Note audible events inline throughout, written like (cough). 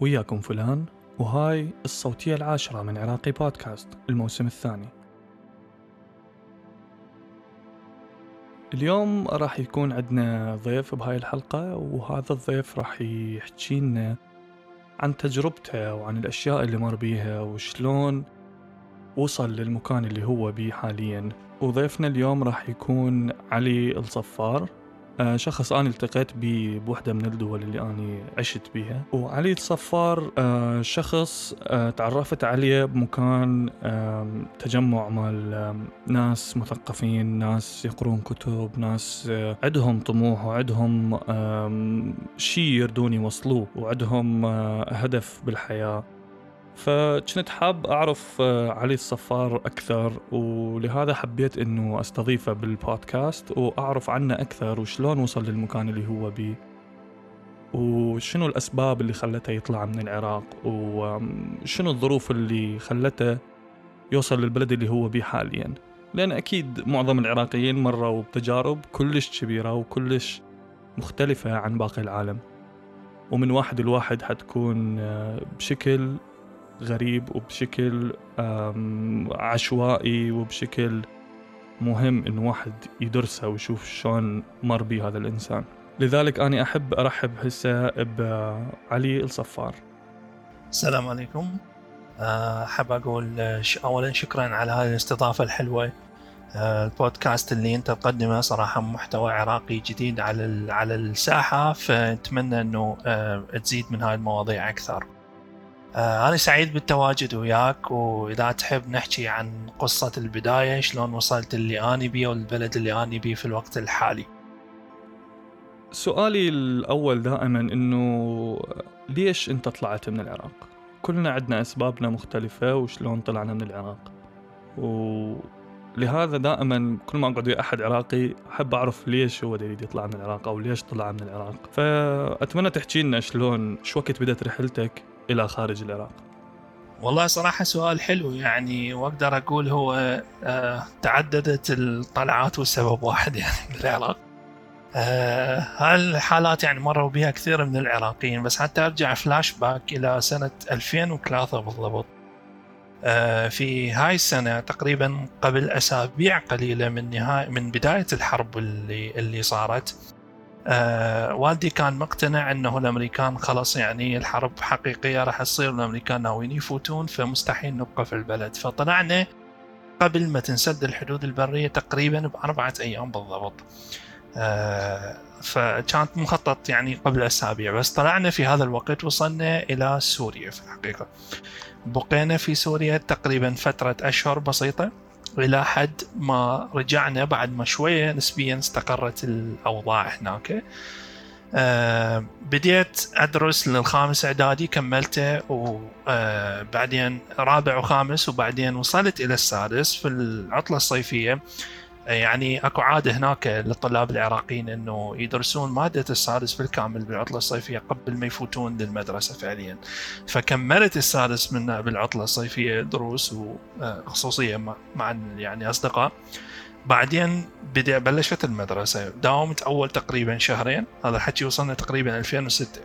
وياكم فلان وهاي الصوتية العاشرة من عراقي بودكاست الموسم الثاني. اليوم راح يكون عندنا ضيف بهاي الحلقة وهذا الضيف راح يحكي لنا عن تجربته وعن الأشياء اللي مر بيها وشلون وصل للمكان اللي هو بيه حاليا. وضيفنا اليوم راح يكون علي الصفار. شخص أنا التقيت به بوحدة من الدول اللي أنا عشت بيها. وعلي الصفار آه، شخص آه، تعرفت عليه بمكان تجمع مال ناس مثقفين ناس يقرون كتب ناس عندهم طموح وعندهم شيء يردون يوصلوه وعندهم هدف بالحياة. فكنت حاب أعرف آه، علي الصفار أكثر ولهذا حبيت أنه أستضيفه بالبودكاست وأعرف عنه أكثر وشلون وصل للمكان اللي هو بيه. وشنو الأسباب اللي خلته يطلع من العراق وشنو الظروف اللي خلته يوصل للبلد اللي هو بيه حاليا. لأن أكيد معظم العراقيين مروا بتجارب كلش كبيرة وكلش مختلفة عن باقي العالم. ومن واحد لواحد حتكون آه، بشكل غريب وبشكل عشوائي وبشكل مهم إنه واحد يدرسه ويشوف شلون مر بيه هذا الإنسان. لذلك أنا أحب أرحب هسه بعلي الصفار. السلام عليكم. آه، أحب أقول أولا شكرا على هذه الاستضافة الحلوة. آه، البودكاست اللي أنت تقدمه صراحة محتوى عراقي جديد على على الساحة فنتمنى إنه آه، تزيد من هاي المواضيع أكثر. آه، أنا سعيد بالتواجد وياك وإذا تحب نحكي عن قصة البداية شلون وصلت اللي أنا بيه والبلد اللي أنا بيه في الوقت الحالي؟ سؤالي الأول دائما إنه ليش أنت طلعت من العراق؟ كلنا عندنا أسبابنا مختلفة وشلون طلعنا من العراق. ولهذا دائما كل ما أقعد ويا أحد عراقي أحب أعرف ليش هو يريد يطلع من العراق أو ليش طلع من العراق. فأتمنى تحكي لنا شلون شو وقت بدأت رحلتك؟ إلى خارج العراق؟ والله صراحة سؤال حلو يعني وأقدر أقول هو آه تعددت الطلعات والسبب واحد يعني للعراق آه هالحالات يعني مروا بها كثير من العراقيين؟ بس حتى أرجع فلاش باك إلى سنة 2003 بالضبط. آه في هاي السنة تقريبا قبل أسابيع قليلة من نهاية من بداية الحرب اللي اللي صارت آه والدي كان مقتنع إنه الأمريكان خلاص يعني الحرب حقيقية راح تصير الأمريكان ناويين يفوتون فمستحيل نبقى في البلد فطلعنا قبل ما تنسد الحدود البرية تقريبا بأربعة أيام بالضبط. آه فكانت مخطط يعني قبل أسابيع بس طلعنا في هذا الوقت وصلنا إلى سوريا في الحقيقة. بقينا في سوريا تقريبا فترة أشهر بسيطة إلى حد ما رجعنا بعد ما شوية نسبيا استقرت الأوضاع هناك. أه بديت أدرس للخامس إعدادي كملته وبعدين آه، رابع وخامس وبعدين وصلت إلى السادس في العطلة الصيفية. يعني اكو عادة هناك للطلاب العراقيين انه يدرسون مادة السادس بالكامل بالعطلة الصيفية قبل ما يفوتون للمدرسة فعليا. فكملت السادس من بالعطلة الصيفية دروس وخصوصيه مع يعني أصدقاء. بعدين بدأ بلشت المدرسة. داومت أول تقريبا شهرين. هذا الحكي وصلنا تقريبا 2006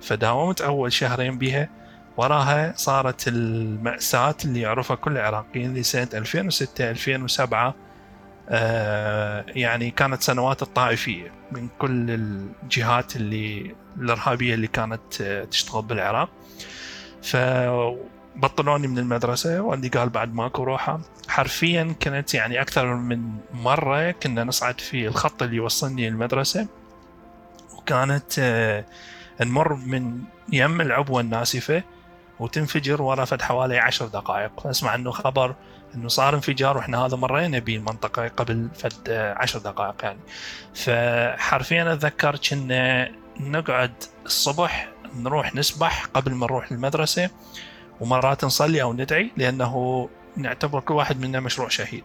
فداومت أول شهرين بها وراها صارت المأساة اللي يعرفها كل العراقيين لسنة 2006 2007 آه، يعني كانت سنوات الطائفية من كل الجهات اللي الإرهابية اللي كانت آه، تشتغل بالعراق. فبطلوني من المدرسة والدي قال بعد ماكو روحة. حرفيا كانت يعني أكثر من مرة كنا نصعد في الخط اللي يوصلني المدرسة وكانت آه، نمر من يم العبوة الناسفة وتنفجر ورا فد حوالي عشر دقائق. أسمع إنه خبر إنه صار انفجار وإحنا هذا مرينا بالمنطقة قبل فد عشر دقائق يعني. فحرفيا أتذكر كنا نقعد الصبح نروح نسبح قبل ما نروح المدرسة ومرات نصلي أو ندعي لأنه نعتبر كل واحد منا مشروع شهيد.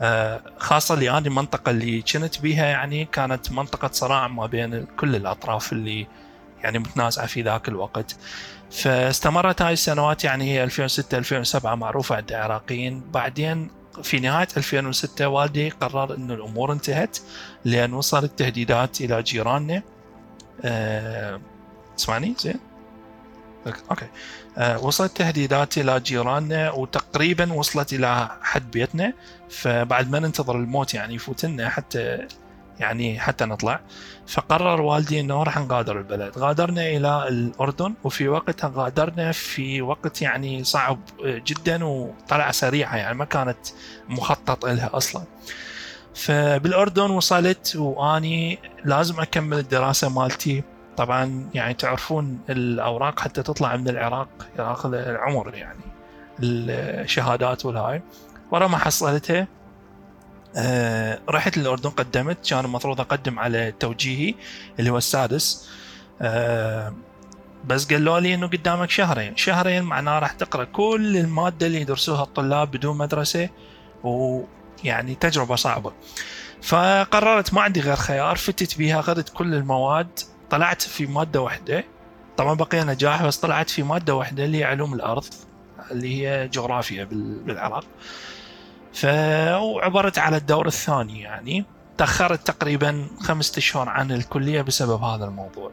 آه، خاصة اللي أنا المنطقة اللي كنت بيها يعني كانت منطقة صراع ما بين كل الأطراف اللي يعني متنازعة في ذاك الوقت. فاستمرت هاي السنوات يعني هي 2006 2007 معروفة عند العراقيين. بعدين في نهاية 2006 والدي قرر أن الأمور انتهت لأن وصلت تهديدات إلى جيراننا. أه... تسمعني؟ زين؟ أوكي. أه وصلت تهديدات إلى جيراننا وتقريبا وصلت إلى حد بيتنا. فبعد ما ننتظر الموت يعني يفوتنا حتى يعني حتى نطلع. فقرر والدي إنه راح نغادر البلد. غادرنا إلى الأردن وفي وقتها غادرنا في وقت يعني صعب جدا وطلعة سريعة يعني ما كانت مخطط لها أصلا. فبالأردن وصلت وأني لازم أكمل الدراسة مالتي. طبعا يعني تعرفون الأوراق حتى تطلع من العراق ياخذ العمر يعني الشهادات والهاي. ورا ما حصلتها آه رحت للأردن قدمت. كان المفروض أقدم على توجيهي اللي هو السادس. آه بس قالوا لي إنه قدامك شهرين. شهرين معناه راح تقرأ كل المادة اللي يدرسوها الطلاب بدون مدرسة ويعني تجربة صعبة. فقررت ما عندي غير خيار فتت بيها أخذت كل المواد. طلعت في مادة واحدة. طبعا بقي نجاح بس طلعت في مادة واحدة اللي هي علوم الأرض اللي هي جغرافيا بالعراق. فعبرت على الدور الثاني يعني. تأخرت تقريبا خمسة أشهر عن الكلية بسبب هذا الموضوع.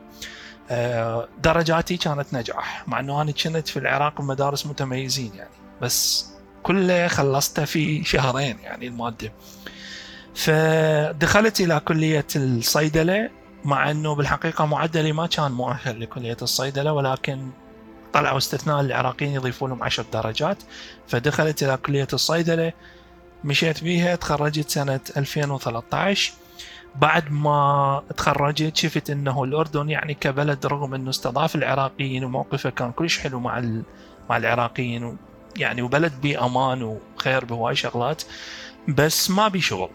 آه، درجاتي كانت نجاح مع أنه أنا كنت في العراق بمدارس متميزين يعني. بس كله خلصته في شهرين يعني المادة. فدخلت إلى كلية الصيدلة مع أنه بالحقيقة معدلي ما كان مؤهل لكلية الصيدلة ولكن طلعوا استثناء العراقيين يضيفون لهم 10 درجات. فدخلت إلى كلية الصيدلة مشيت بيها تخرجت سنة 2013 بعد ما تخرجت شفت إنه الأردن يعني كبلد رغم إنه استضاف العراقيين وموقفه كان كلش حلو مع مع العراقيين يعني وبلد بامان وخير بهواي شغلات بس ما بي شغل.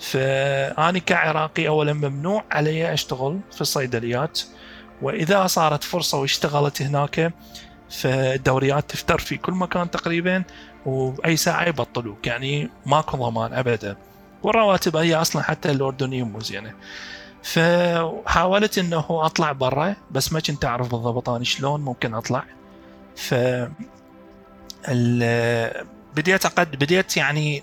فاني كعراقي اولا ممنوع علي أشتغل في الصيدليات. وإذا صارت فرصة واشتغلت هناك فالدوريات تفتر في كل مكان تقريبا. وباي ساعة يبطلوك يعني ماكو ضمان ابدا. والرواتب هي أصلا حتى الاردنيه مو زينه فحاولت إنه أطلع برا بس ما كنت أعرف بالضبط أنا شلون ممكن أطلع. ف بديت اقد بديت يعني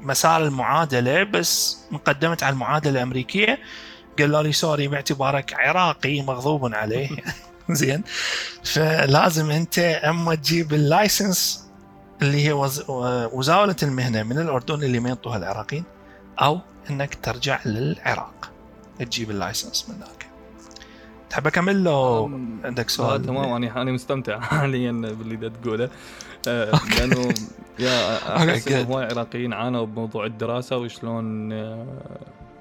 مسار المعادلة بس مقدمت على المعادلة الأمريكية. قالوا لي sorry باعتبارك عراقي مغضوب عليه. (laughs) زين. فلازم أنت أما تجيب ال license اللي هي مزاولة المهنة من الأردن اللي ما ينطوها العراقيين أو أنك ترجع للعراق. تجيب ال license من هناك. تحب أكمل لو عندك سؤال؟ تمام. أنا أنا مستمتع (laughs) حاليا باللي تقوله. آه، لأنه يا (laughs) أحس هواي عراقيين عانوا بموضوع الدراسة وشلون آه،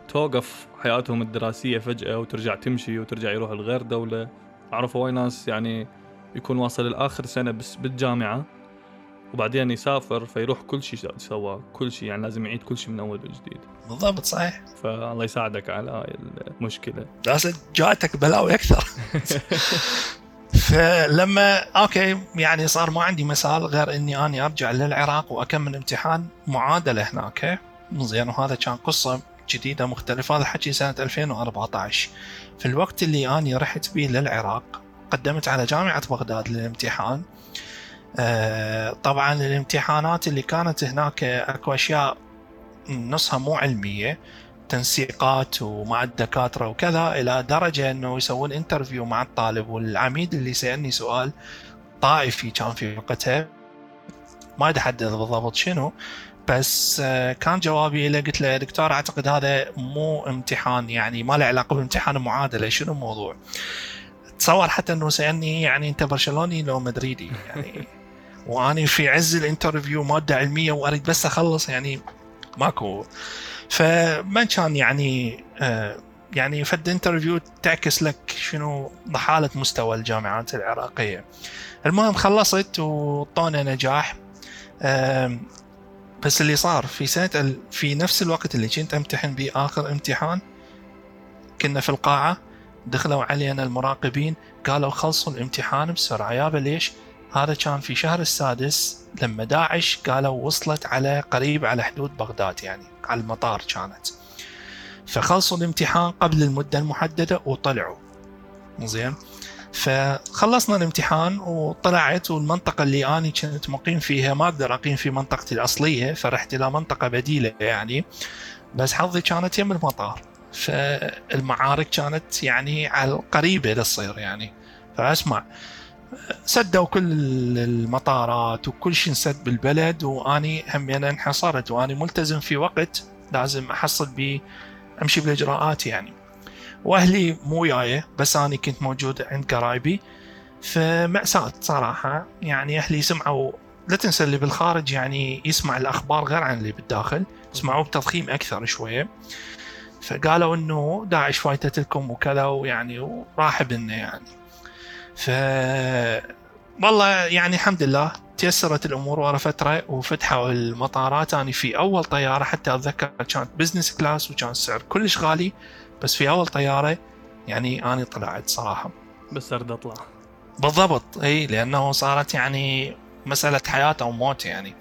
توقف حياتهم الدراسية فجأة وترجع تمشي وترجع يروح لغير دولة. أعرف هواي ناس يعني يكون واصل الآخر سنة بس بالجامعة. وبعدين يسافر فيروح كل شيء سواه كل شيء يعني لازم يعيد كل شيء من أول وجديد. بالضبط صحيح. فالله يساعدك على هاي المشكلة. بس جاتك بلاوي أكثر. (laughs) فلما okay يعني صار ما عندي مسار غير إني اني أرجع للعراق وأكمل امتحان معادلة هناك. زين وهذا كان قصة جديدة مختلفة. هذا حكي سنة 2014 في الوقت اللي اني رحت به للعراق قدمت على جامعة بغداد للامتحان. طبعا الامتحانات اللي كانت هناك أكو أشياء نصها مو علمية تنسيقات ومع الدكاتره وكذا إلى درجة إنه يسوون انترفيو مع الطالب والعميد اللي سألني سؤال طائفي كان في وقتها ما يتحدث بالضبط شنو بس آه، كان جوابي له قلت له دكتور أعتقد هذا مو امتحان يعني ما له علاقة بامتحان معادله شنو الموضوع؟ تصور حتى إنه سألني يعني أنت برشلوني لو مدريدي يعني وأني في عز ال interview مادة علمية وأريد بس أخلص يعني ماكو. فما كان يعني آه يعني فد interview تعكس لك شنو ضحالة مستوى الجامعات العراقية. المهم خلصت وطونا نجاح. آه بس اللي صار في سنة في نفس الوقت اللي كنت أمتحن به اخر امتحان كنا في القاعة دخلوا علينا المراقبين قالوا خلصوا الامتحان بسرعة. يابا ليش؟ هذا كان في شهر السادس لما داعش قالوا وصلت على قريب على حدود بغداد يعني على المطار كانت. فخلصوا الامتحان قبل المدة المحددة وطلعوا. زين؟ فخلصنا الامتحان وطلعت والمنطقة اللي أنا كنت مقيم فيها ما أقدر أقيم في منطقتي الأصلية فرحت إلى منطقة بديلة يعني. بس حظي كانت يم المطار. فالمعارك كانت يعني على قريبة للصير يعني. فأسمع سدوا كل المطارات وكل شيء انسد بالبلد وأني هم يعني انحصرت وأني ملتزم في وقت لازم أحصل بيه أمشي بالإجراءات يعني. وأهلي مو وياي بس أني كنت موجود عند قرايبي. فمأساة صراحة يعني أهلي سمعوا لا تنسى اللي بالخارج يعني يسمع الأخبار غير عن اللي بالداخل يسمعوه بتضخيم أكثر شوية. فقالوا إنه داعش فايتت لكم وكذا ويعني وراح بنا يعني. ف والله يعني الحمد لله تيسرت الأمور ورا فترة وفتحوا المطارات. اني في أول طيارة حتى أتذكر كانت business class وكان السعر كلش غالي بس في أول طيارة يعني اني طلعت صراحة. بس ارد أطلع. بالضبط إي لأنه صارت يعني مسألة حياة أو موت يعني.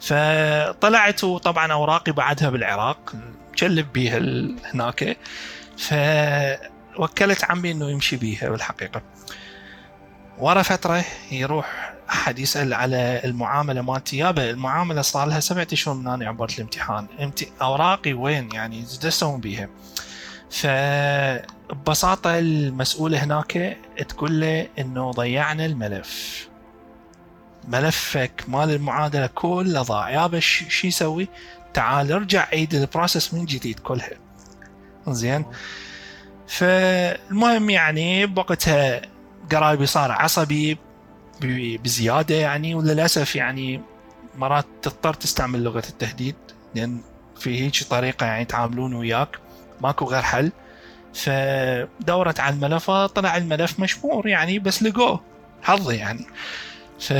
فطلعت وطبعا أوراقي بعدها بالعراق مكلب بيها هناك. فوكلت عمي إنه يمشي بيها بالحقيقة. ورا فترة يروح أحد يسأل على المعاملة مالتي يابا المعاملة صار لها سبعة اشهر من اني عبرت الامتحان. أوراقي وين؟ يعني إيش تسوون بيها؟ فببساطة المسؤولة هناك تقول له إنه ضيعنا الملف. ملفك مال المعادلة كله ضاع. يابا شو يسوي؟ تعال ارجع عيد البروسس من جديد كلها. زين. فالمهم يعني بوقتها قرايبي صار عصبي بزيادة يعني وللأسف يعني مرات تضطر تستعمل لغة التهديد لأن في هيك طريقة يعني يتعاملون وياك ماكو غير حل. فدورت على الملف طلع الملف مشمور يعني بس لقوه حظي يعني. ف...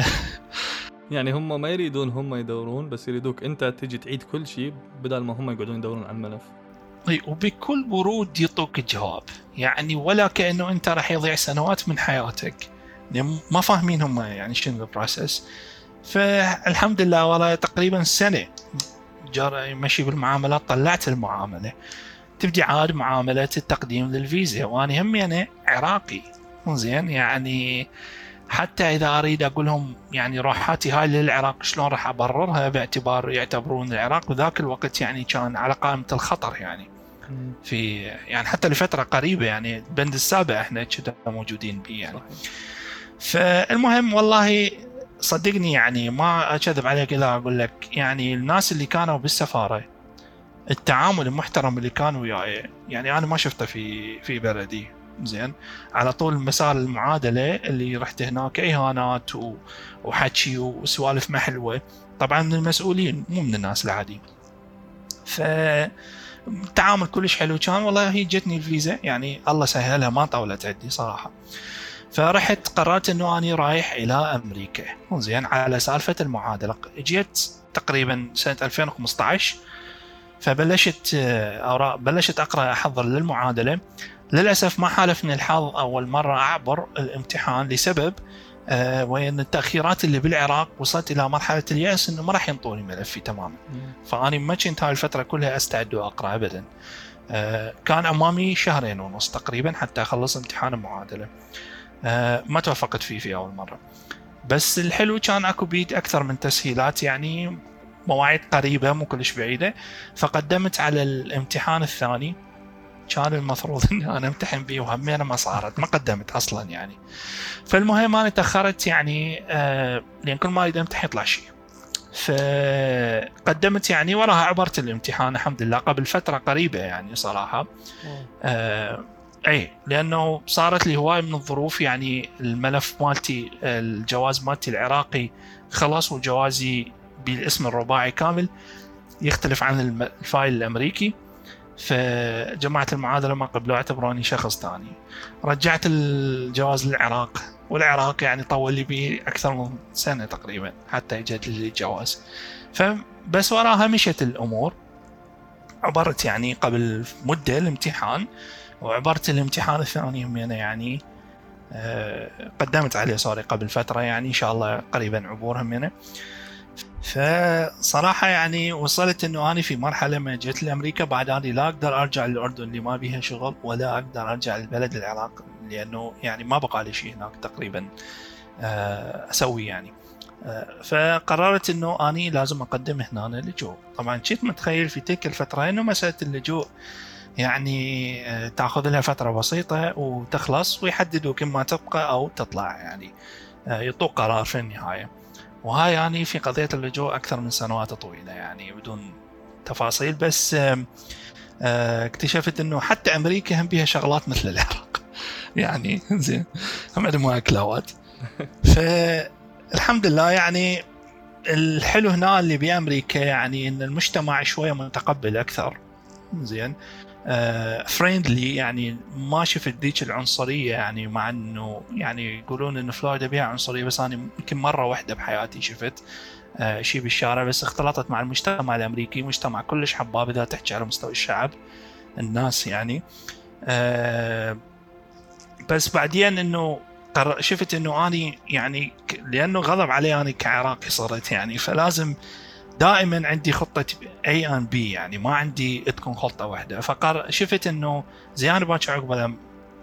يعني هم ما يريدون هم يدورون بس يريدوك أنت تجي تعيد كل شيء بدل ما هم يقعدون يدورون على الملف. اي وبكل برود يعطوك الجواب يعني ولا كأنه أنت راح يضيع سنوات من حياتك. يعني ما فاهمين هم يعني شنو البروسس فالحمد لله والله تقريبا سنة جار مشي بالمعاملات طلعت المعاملة. تبدي عاد معاملة التقديم للفيزا وأنا هم يعني عراقي. زين يعني حتى إذا أريد أقول لهم يعني روحاتي هاي للعراق شلون راح أبررها؟ باعتبار يعتبرون العراق بذاك الوقت يعني كان على قائمة الخطر يعني. في يعني حتى لفترة قريبة يعني بند السابع إحنا موجودين به يعني. فالمهم والله صدقني يعني ما أكذب عليك اذا أقول لك يعني الناس اللي كانوا بالسفارة التعامل المحترم اللي كان وياي يعني أنا ما شفته في في بلدي زين؟ على طول مسار المعادلة اللي رحت هناك إهانات وحكي وسوالف ما حلوة. طبعا من المسؤولين مو من الناس العاديين. ف التعامل كلش حلو. كان والله هي جتني الفيزا يعني الله سهلها ما طولت عندي صراحة. فرحت قررت إنه أني رايح إلى أمريكا. زين على سالفة المعادلة جيت تقريبا سنة 2015 فبلشت اوراق بلشت أقرأ أحضر للمعادلة. للأسف ما حالفني الحظ أول مرة أعبر الامتحان لسبب آه وين التأخيرات اللي بالعراق وصلت إلى مرحلة اليأس إنه ما راح ينطوني ملفي تماما. فأني ما كنت هاي الفترة كلها أستعد وأقرأ ابدا. آه كان أمامي شهرين ونص تقريبا حتى أخلص امتحان المعادلة. آه ما توفقت فيه في أول مرة. بس الحلو كان أكو بيد أكثر من تسهيلات يعني مواعيد قريبة مو كلش بعيدة. فقدمت على الامتحان الثاني. كان المفروض (laughs) إني أنا أمتحن به وهمينه ما صارت ما قدمت أصلا يعني. فالمهم أنا تأخرت يعني آه لأن كل ما أريد أمتحن يطلع شيء. فقدمت يعني وراها عبرت الامتحان الحمد لله قبل فترة قريبة يعني صراحة. آه اي لأنه صارت لي هواي من الظروف يعني الملف مالتي الجواز مالتي العراقي خلص وجوازي بالاسم الرباعي كامل يختلف عن ال file الأمريكي. فجماعة المعادلة ما قبلوا اعتبروني شخص ثاني. رجعت الجواز للعراق والعراق يعني طول لي به أكثر من سنة تقريبا حتى يجد لي الجواز. فبس وراها مشت الأمور. عبرت يعني قبل مدة الامتحان وعبرت الامتحان الثاني همينة يعني آه، قدمت عليه سوري قبل فترة يعني إن شاء الله قريبا عبور همينة فصراحة يعني وصلت إنه أنا في مرحلة من جيت لأمريكا بعد اني لا أقدر أرجع للأردن اللي ما بيها شغل ولا أقدر أرجع لبلد العراق لأنه يعني ما بقى لي شيء هناك تقريبا آه، أسوي يعني. آه، فقررت إنه اني لازم أقدم هنا اللجوء طبعا كنت متخيل في تلك الفترة إنه مسألة اللجوء يعني آه، تأخذ لها فترة بسيطة وتخلص ويحددوك إما تبقى أو تطلع يعني يعطوك قرار في النهاية. وهاي يعني في قضية اللجوء أكثر من سنوات طويلة يعني بدون تفاصيل بس آه، اكتشفت إنه حتى أمريكا هم بيها شغلات مثل العراق. (laughs) يعني زين هم عندهم اكلاوات (laughs) فالحمد لله يعني الحلو هنا اللي بأمريكا يعني إن المجتمع شوية متقبل أكثر. زين. فريندلي uh, يعني ما شفت ذيك العنصرية يعني مع إنه يعني يقولون إن فلوريدا بها عنصرية بس أنا يمكن مرة واحدة بحياتي شفت uh, شيء بالشارع بس اختلطت مع المجتمع الأمريكي مجتمع كلش حباب إذا تحكي على مستوى الشعب الناس يعني. uh, بس بعدين إنه شفت إنه اني يعني لأنه غضب علي أنا كعراقي صرت يعني فلازم دائما عندي خطة اي ان بي يعني ما عندي تكون خطه واحدة. فقر شفت إنه زيان باكر عقب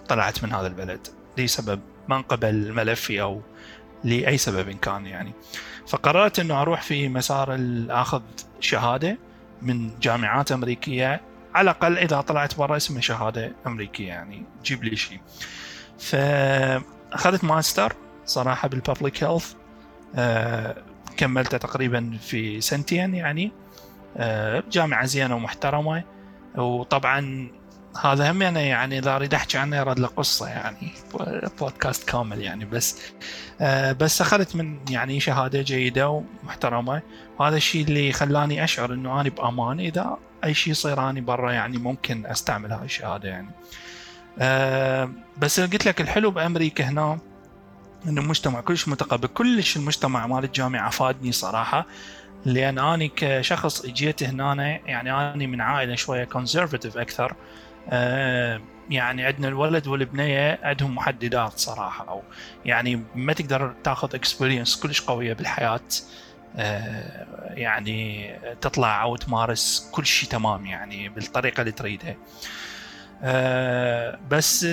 طلعت من هذا البلد لسبب ما انقبل ملفي أو لأي سبب إن كان يعني. فقررت إنه أروح في مسار اخذ شهادة من جامعات أمريكية على الأقل إذا طلعت برا اسمها شهادة أمريكية يعني تجيب لي شيء. فأخذت ماستر صراحة بال public health كملته تقريبا في سنتين يعني. آه، جامعة زينة ومحترمة. وطبعا هذا هم يعني, يعني إذا أريد أحكي عنه يرد له قصة يعني بودكاست كامل يعني بس. آه بس أخذت من يعني شهادة جيدة ومحترمة. وهذا الشيء اللي خلاني أشعر إنه أنا بأمان. إذا أي شيء يصير اني برا يعني ممكن أستعمل هاي الشهادة يعني. آه بس قلت لك الحلو بأمريكا هنا. إنه المجتمع كلش متقبل كلش المجتمع مال الجامعة فادني صراحة لأن أني كشخص اجيت هنا يعني أني من عائلة شوية كونسرفتيف أكثر أه يعني عندنا الولد والبنية عندهم محددات صراحة أو يعني ما تقدر تاخذ experience كلش قوية بالحياة أه يعني تطلع أو تمارس كل شيء تمام يعني بالطريقة اللي تريدها. آه، بس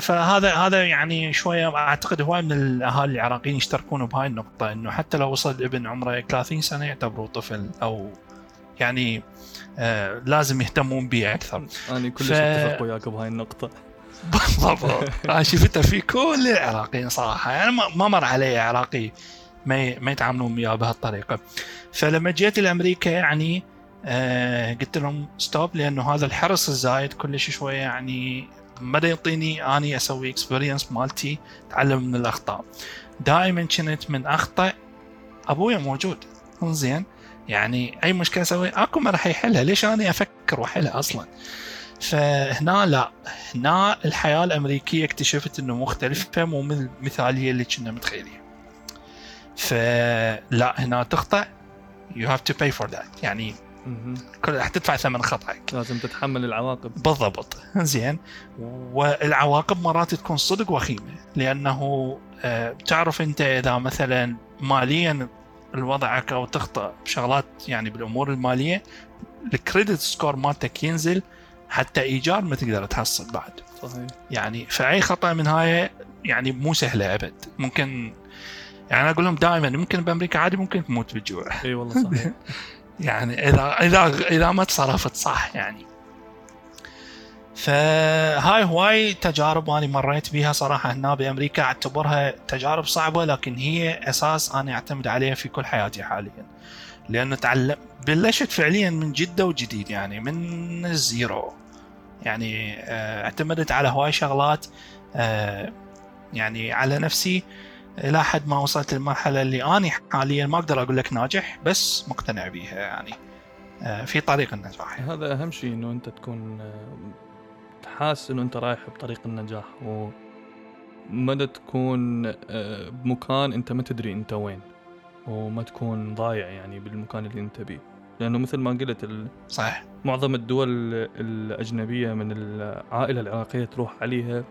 فهذا هذا يعني شوية أعتقد هواي من الأهالي العراقيين يشتركون بهاي النقطة إنه حتى لو وصل الابن عمره 30 سنة يعتبروه طفل أو يعني آه لازم يهتمون به أكثر. أنا كلش ف... أتفق وياك بهاي النقطة. (laughs) بالضبط. أنا شفتها في كل العراقيين صراحة. يعني ما مر علي عراقي ما ما يتعاملون وياه بهالطريقة. فلما جيت لأمريكا يعني آه قلت لهم stop لأنه هذا الحرص الزايد كلش شوية يعني بدا يعطيني أني أسوي experience مالتي اتعلم من الأخطاء. دائما كنت من أخطأ أبويا موجود. زين يعني أي مشكلة أسوي أكو ما راح يحلها. ليش أنا أفكر وأحلها أصلا؟ فهنا لا. هنا الحياة الأمريكية اكتشفت إنه مختلفة مو مثل المثاليه اللي كنا متخيلين. فلا هنا تخطأ. You have to pay for that. يعني كل حتدفع ثمن خطأك. لازم تتحمل العواقب. بالضبط. زين. والعواقب مرات تكون صدق وخيمة. لأنه آه، تعرف أنت إذا مثلا ماليا وضعك أو تخطأ بشغلات يعني بالأمور المالية ال credit score مالتك ينزل حتى إيجار ما تقدر تحصل بعد. صحيح. يعني فأي خطأ من هاي يعني مو سهلة أبد. ممكن يعني أقول لهم دائما ممكن بأمريكا عادي ممكن تموت بالجوع. إي والله صحيح. (laughs) يعني إذا إذا إذا ما تصرفت صح يعني. فهاي هواي تجارب أنا مريت بها صراحة هنا بأمريكا أعتبرها تجارب صعبة لكن هي أساس أنا أعتمد عليها في كل حياتي حاليا. لأنه تعلم بلشت فعليا من جدة وجديد يعني من ال zero. يعني آه، اعتمدت على هواي شغلات آه، يعني على نفسي. إلى حد ما وصلت للمرحلة اللي أني حاليا ما أقدر أقول لك ناجح بس مقتنع بيها يعني. آه، في طريق النجاح. هذا أهم شيء إنه أنت تكون آه، حاسس إنه أنت رايح بطريق النجاح وما تكون آه، بمكان أنت ما تدري أنت وين وما تكون ضايع يعني بالمكان اللي أنت بيه. لأنه مثل ما قلت ال... صح معظم الدول الأجنبية من العائلة العراقية تروح عليها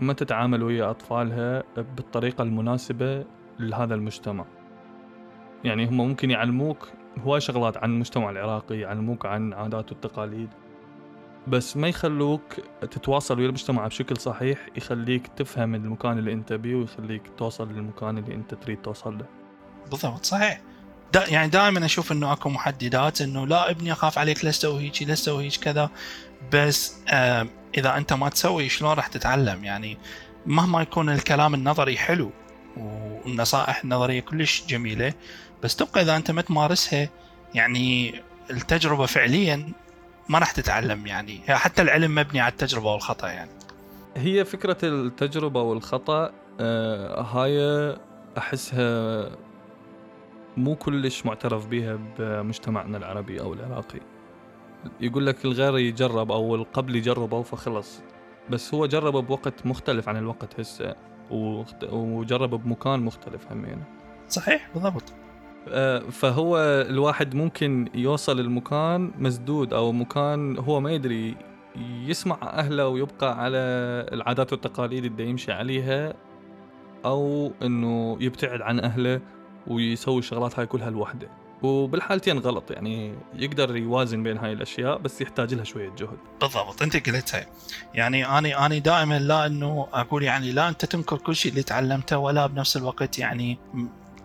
ما تتعامل ويا أطفالها بالطريقة المناسبة لهذا المجتمع. يعني هم ممكن يعلموك هواي شغلات عن المجتمع العراقي يعلموك عن عادات والتقاليد. بس ما يخلوك تتواصل ويا المجتمع بشكل صحيح يخليك تفهم المكان اللي أنت بيه ويخليك توصل للمكان اللي أنت تريد توصل له. بالضبط صحيح. دا يعني دائما أشوف إنه أكو محددات إنه لا ابني أخاف عليك لا تسوي هيك؟ لا تسوي هيك؟ كذا. بس إذا أنت ما تسوي شلون راح تتعلم؟ يعني مهما يكون الكلام النظري حلو والنصائح النظرية كلش جميلة بس تبقى إذا أنت ما تمارسها يعني التجربة فعليا ما راح تتعلم يعني حتى العلم مبني على التجربة والخطأ يعني. هي فكرة التجربة والخطأ آه هاي أحسها مو كلش معترف بها بمجتمعنا العربي أو العراقي. يقول لك الغير يجرب أو القبل يجربه فخلص. بس هو جربه بوقت مختلف عن الوقت هسه وجربه بمكان مختلف همينه. صحيح بالضبط. آه، فهو الواحد ممكن يوصل المكان مسدود أو مكان هو ما يدري يسمع أهله ويبقى على العادات والتقاليد اللي يمشي عليها أو إنه يبتعد عن أهله ويسوي الشغلات هاي كلها لوحده. وبالحالتين غلط يعني يقدر يوازن بين هاي الأشياء بس يحتاج لها شوية جهد. بالضبط أنت قلتها يعني أنا أنا دائما لا إنه أقول يعني لا أنت تنكر كل شيء اللي تعلمته ولا بنفس الوقت يعني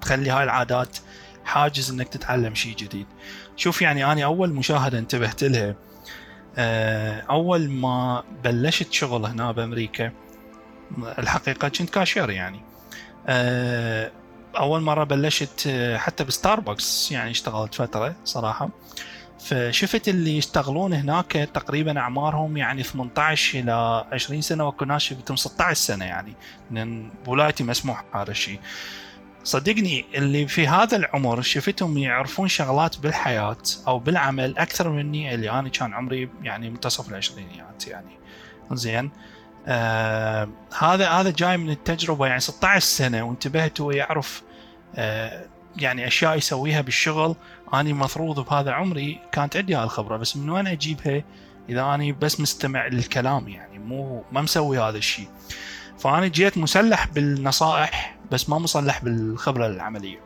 تخلي هاي العادات حاجز إنك تتعلم شيء جديد. شوف يعني أنا أول مشاهدة انتبهت لها آه، أول ما بلشت شغل هنا بأمريكا الحقيقة كنت كاشير يعني. آه، أول مرة بلشت آه، حتى بستاربكس يعني اشتغلت فترة صراحة. فشفت اللي يشتغلون هناك تقريبا أعمارهم يعني 18 إلى 20 سنة واكو ناس شفتهم 16 سنة يعني لأن بولايتي مسموح هذا الشيء. صدقني اللي في هذا العمر شفتهم يعرفون شغلات بالحياة أو بالعمل أكثر مني اللي أنا كان عمري يعني منتصف العشرينيات يعني. زين. آه هذا هذا جاي من التجربة يعني 16 سنة وانتبهت هو يعرف آه يعني أشياء يسويها بالشغل. أني مفروض بهذا عمري كانت عندي هالخبره بس من وين أجيبها إذا أني بس مستمع للكلام يعني مو ما مسوي هذا الشيء. فأنا جيت مسلح بالنصائح بس ما مسلح بالخبرة العملية.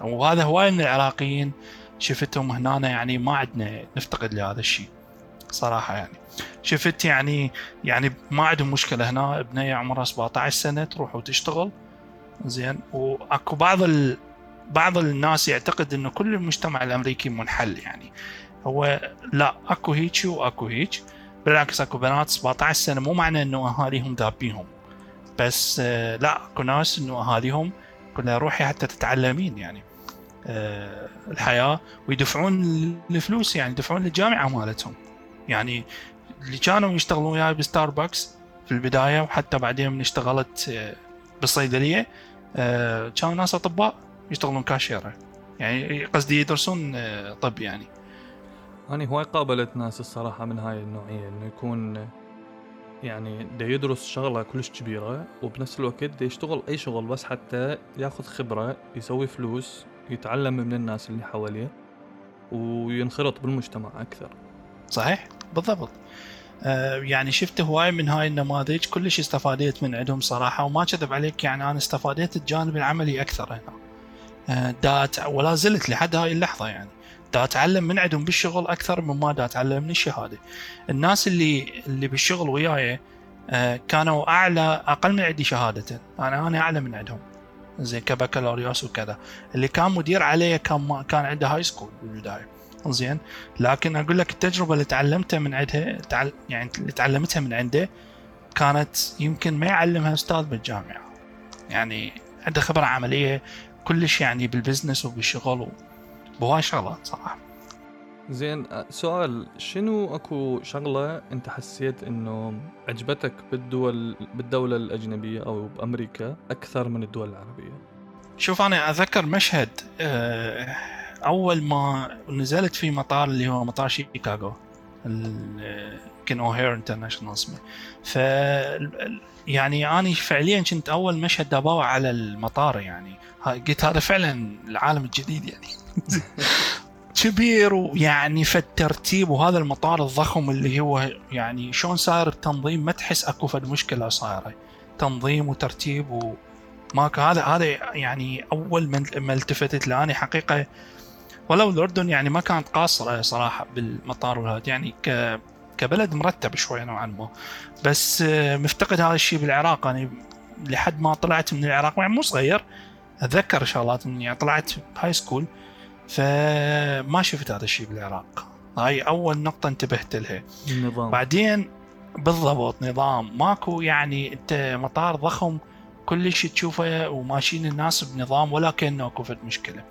وهذا هواي من العراقيين شفتهم هنا يعني ما عندنا نفتقد لهذا الشيء صراحة يعني. شفت يعني يعني ما عندهم مشكلة هنا بنيه عمرها 17 سنة تروح وتشتغل. زين. وأكو بعض ال... بعض الناس يعتقد إنه كل المجتمع الأمريكي منحل يعني. هو لا أكو هيك وأكو هيك. بالعكس أكو بنات 17 سنة مو معنى إنه أهاليهم دابيهم. بس آه، لا أكو ناس إنه أهاليهم كنا روحي حتى تتعلمين يعني آه، الحياة. ويدفعون الفلوس يعني يدفعون للجامعة مالتهم. يعني اللي كانوا يشتغلون وياي بستاربكس في البداية وحتى بعدين من اشتغلت آه، بالصيدلية كانوا ناس أطباء يشتغلون كاشيرة. يعني قصدي يدرسون طب يعني. أنا هواي قابلت ناس الصراحة من هاي النوعية إنه يكون يعني دا يدرس شغلة كلش كبيرة وبنفس الوقت دا يشتغل أي شغل بس حتى ياخذ خبرة يسوي فلوس يتعلم من الناس اللي حواليه وينخرط بالمجتمع أكثر. صحيح؟ بالضبط. آه يعني شفت هواي من هاي النماذج كلش استفاديت من عندهم صراحة وما أكذب عليك يعني أنا استفاديت الجانب العملي أكثر هنا. آه دات ولا زلت لحد هاي اللحظة يعني. دا اتعلم من عندهم بالشغل أكثر مما دا اتعلم من الشهادة. الناس اللي اللي بالشغل وياي آه، كانوا أعلى أقل من عندي شهادة. أنا أنا أعلى من عندهم. زين كبكالوريوس وكذا. اللي كان مدير علي كان ما كان عنده high school بالبداية. زين لكن أقول لك التجربة اللي تعلمتها من عندها يعني اللي تعلمتها من عنده كانت يمكن ما يعلمها أستاذ بالجامعة. يعني عنده خبرة عملية كلش يعني بالبزنس وبالشغل بهواي شغلات صراحة. زين سؤال شنو أكو شغلة أنت حسيت إنه عجبتك بالدول بالدولة الأجنبية أو بأمريكا أكثر من الدول العربية؟ شوف أنا اتذكر مشهد أول ما نزلت في مطار اللي هو مطار شيكاغو كان أوهير انترناشونال اسمه. ف يعني أنا فعليا كنت أول مشهد داباوع على المطار يعني. قلت هذا فعلا العالم الجديد يعني. (laughs) كبير ويعني في الترتيب وهذا المطار الضخم اللي هو يعني شلون صاير التنظيم ما تحس أكو فد مشكله صايرة. تنظيم وترتيب وماك هذا هذا يعني أول ما التفتت له أنا حقيقة ولو الأردن يعني ما كانت قاصرة صراحة بالمطار وهذا يعني ك كبلد مرتب شوي نوعا ما. بس مفتقد هذا الشيء بالعراق. أنا لحد ما طلعت من العراق يعني مو صغير أتذكر شغلات إني طلعت هاي سكول فما شفت هذا الشيء بالعراق. هاي أول نقطة انتبهت لها. النظام. بعدين بالضبط نظام. ماكو يعني أنت مطار ضخم كلش تشوفه وماشيين الناس بنظام ولا كأنه أكو مشكلة.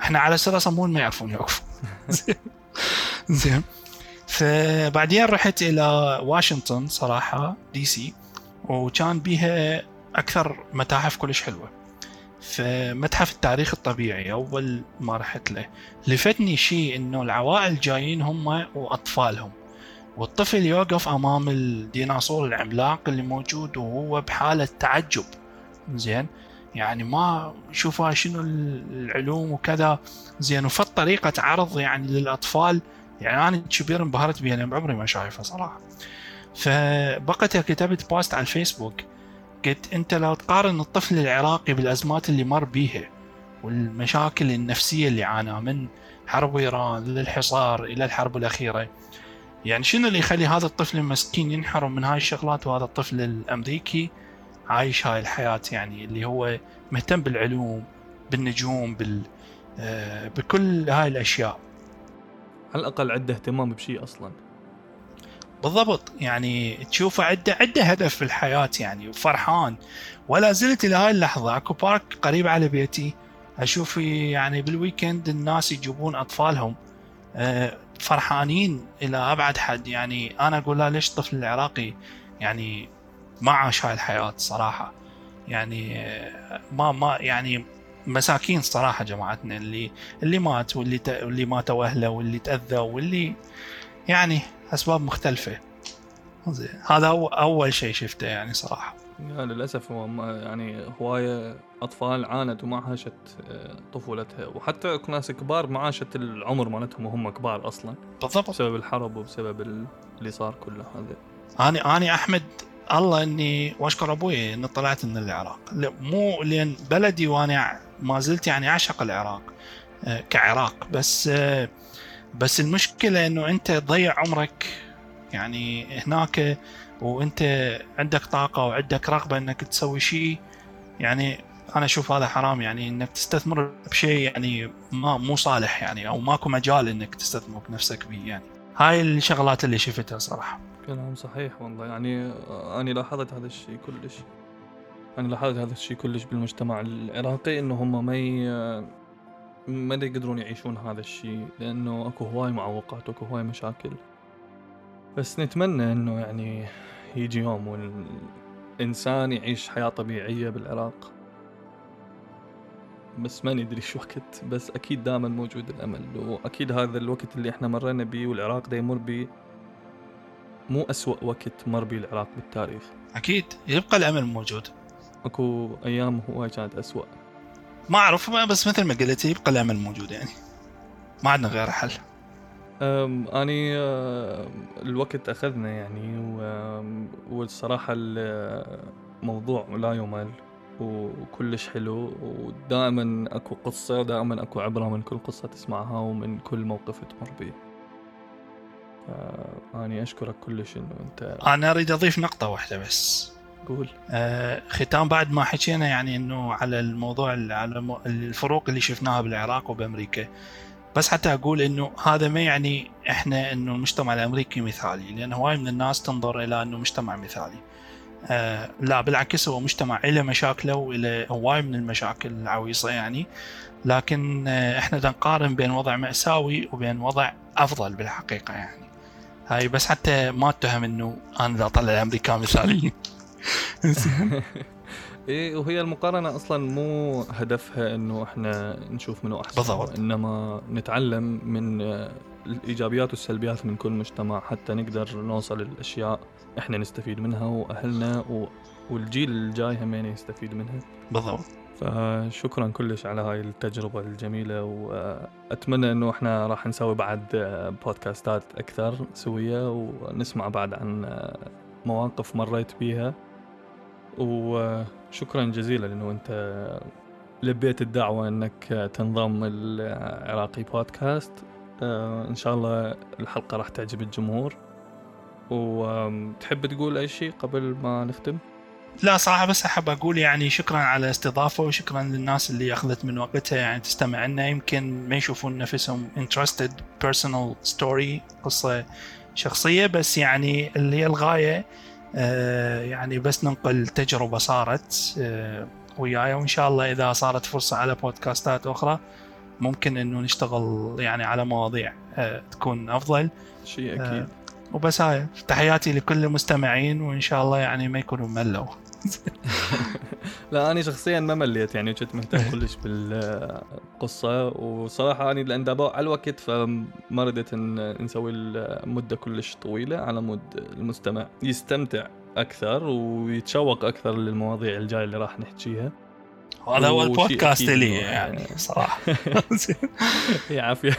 إحنا على سر صمون ما يعرفون يوقفوا. (laughs) زين. فبعدين رحت إلى واشنطن صراحة دي سي وكان بيها أكثر متاحف كلش حلوة. فمتحف التاريخ الطبيعي أول ما رحت له لفتني شيء إنه العوائل جايين هم وأطفالهم. والطفل يوقف أمام الديناصور العملاق اللي موجود وهو بحالة تعجب. زين. يعني ما شوف شنو العلوم وكذا. زين وفت طريقة عرض يعني للأطفال يعني أنا كبير انبهرت بها لأن بعمري ما شايفها صراحة. فبقت كتبت بوست على الفيسبوك قلت أنت لو تقارن الطفل العراقي بالأزمات اللي مر بيها والمشاكل النفسية اللي عانى من حرب إيران للحصار إلى الحرب الأخيرة. يعني شنو اللي يخلي هذا الطفل المسكين ينحرم من هاي الشغلات وهذا الطفل الأمريكي؟ عايش هاي الحياة يعني اللي هو مهتم بالعلوم بالنجوم بال آه، بكل هاي الأشياء. على الأقل عنده اهتمام بشيء أصلا. بالضبط. يعني تشوفه عنده عنده هدف في الحياة يعني وفرحان. ولا زلت إلى هاي اللحظة أكو بارك قريب على بيتي أشوف يعني بالويكند الناس يجيبون أطفالهم. آه، فرحانين إلى أبعد حد. يعني أنا أقول لا ليش الطفل العراقي؟ يعني ما عاش هاي الحياة صراحة. يعني ما ما يعني مساكين صراحة جماعتنا اللي اللي مات واللي ت... واللي ماتوا أهله واللي تأذى واللي يعني أسباب مختلفة. هذا هو أول شيء شفته يعني صراحة. يعني للأسف هو يعني هواية أطفال عانت وما عاشت آه، طفولتها. وحتى ناس كبار ما عاشت العمر مالتهم وهم كبار أصلا. بالضبط. بسبب الحرب وبسبب اللي صار كله هذا. أنا أنا أحمد الله إني وأشكر أبوي اني طلعت من العراق. مو لأن بلدي وأنا ما زلت يعني أعشق العراق آه، كعراق. بس آه، بس المشكلة إنه أنت تضيع عمرك يعني هناك وأنت عندك طاقة وعندك رغبة إنك تسوي شيء يعني أنا أشوف هذا حرام. يعني إنك تستثمر بشيء يعني ما مو صالح يعني أو ماكو مجال إنك تستثمر بنفسك به يعني. هاي الشغلات اللي شفتها صراحة. كلام صحيح والله. يعني أنا لاحظت هذا الشيء كلش. أنا لاحظت هذا الشيء كلش بالمجتمع العراقي إنه هم ما ي... ما يقدرون يعيشون هذا الشيء لأنه أكو هواي معوقات وأكو هواي مشاكل. بس نتمنى إنه يعني يجي يوم والإنسان يعيش حياة طبيعية بالعراق. بس ما ندري شو وقت بس أكيد دائما موجود الأمل وأكيد هذا الوقت اللي إحنا مرينا به والعراق دا يمر به مو أسوأ وقت مر به العراق بالتاريخ. أكيد يبقى الأمل موجود. أكو أيام هواي كانت أسوأ. ما أعرف بس مثل ما قلت يبقى الأمل موجود يعني. ما عندنا غير حل. أني الوقت أخذنا يعني والصراحة الموضوع لا يمل وكلش حلو ودائما أكو قصة دائما أكو عبرة من كل قصة تسمعها ومن كل موقف تمر به فأني أشكرك كلش إنه أنت أنا أريد أضيف نقطة واحدة بس. قول. آه ختام بعد ما حكينا يعني إنه على الموضوع على الفروق اللي شفناها بالعراق وبأمريكا. بس حتى أقول إنه هذا ما يعني إحنا إنه المجتمع الأمريكي مثالي لأن هواي من الناس تنظر إلى إنه مجتمع مثالي. آه لا بالعكس هو مجتمع له مشاكله وله هواي من المشاكل العويصة يعني. لكن آه إحنا نقارن بين وضع مأساوي وبين وضع أفضل بالحقيقة يعني. هاي بس حتى ما اتهم إنه أنا إذا أطلع الأمريكان مثاليين. (laughs) (laughs) إيه وهي المقارنة أصلا مو هدفها إنه إحنا نشوف منو أحسن بالضبط. إنما نتعلم من الإيجابيات والسلبيات من كل مجتمع حتى نقدر نوصل للأشياء إحنا نستفيد منها وأهلنا و... والجيل الجاي همين يستفيد منها. بالضبط. فشكرا كلش على هاي التجربة الجميلة وأتمنى أنه إحنا راح نسوي بعد بودكاستات أكثر سوية ونسمع بعد عن مواقف مريت بيها. وشكرا جزيلا لأنه أنت لبيت الدعوة أنك تنضم العراقي بودكاست. إن شاء الله الحلقة راح تعجب الجمهور. وتحب تقول أي شيء قبل ما نختم؟ لا صراحة بس أحب أقول يعني شكرا على الاستضافة وشكرا للناس اللي أخذت من وقتها يعني تستمع لنا. يمكن ما يشوفون نفسهم interested personal story قصة شخصية بس يعني اللي هي الغاية آه يعني بس ننقل تجربة صارت آه وياي. وإن شاء الله إذا صارت فرصة على بودكاستات أخرى ممكن إنه نشتغل يعني على مواضيع آه تكون أفضل. شيء أكيد. وبس هاي. تحياتي لكل المستمعين وإن شاء الله يعني ما يكونوا ملوا. (laughs) لا أنا شخصيا ما مليت يعني كنت مهتم (laughs) كلش بالقصة. وصراحة أنا لأن دابا على الوقت فما ان نسوي المدة كلش طويلة على مود المستمع. يستمتع أكثر ويتشوق أكثر للمواضيع الجاية اللي راح نحكيها. وهذا هو البودكاست لي يعني صراحة. (laughs) (laughs) يعافيه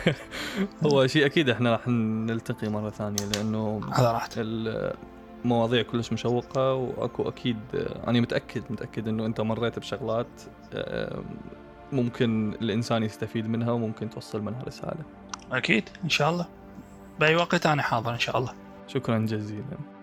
هو شيء أكيد إحنا راح نلتقي مرة ثانية لأنه على راحتك مواضيع كلش مشوقة وأكو أكيد أنا متأكد متأكد إنه أنت مريت بشغلات ممكن الإنسان يستفيد منها وممكن توصل منها رسالة. أكيد إن شاء الله. بأي وقت أنا حاضر إن شاء الله. شكرا جزيلا.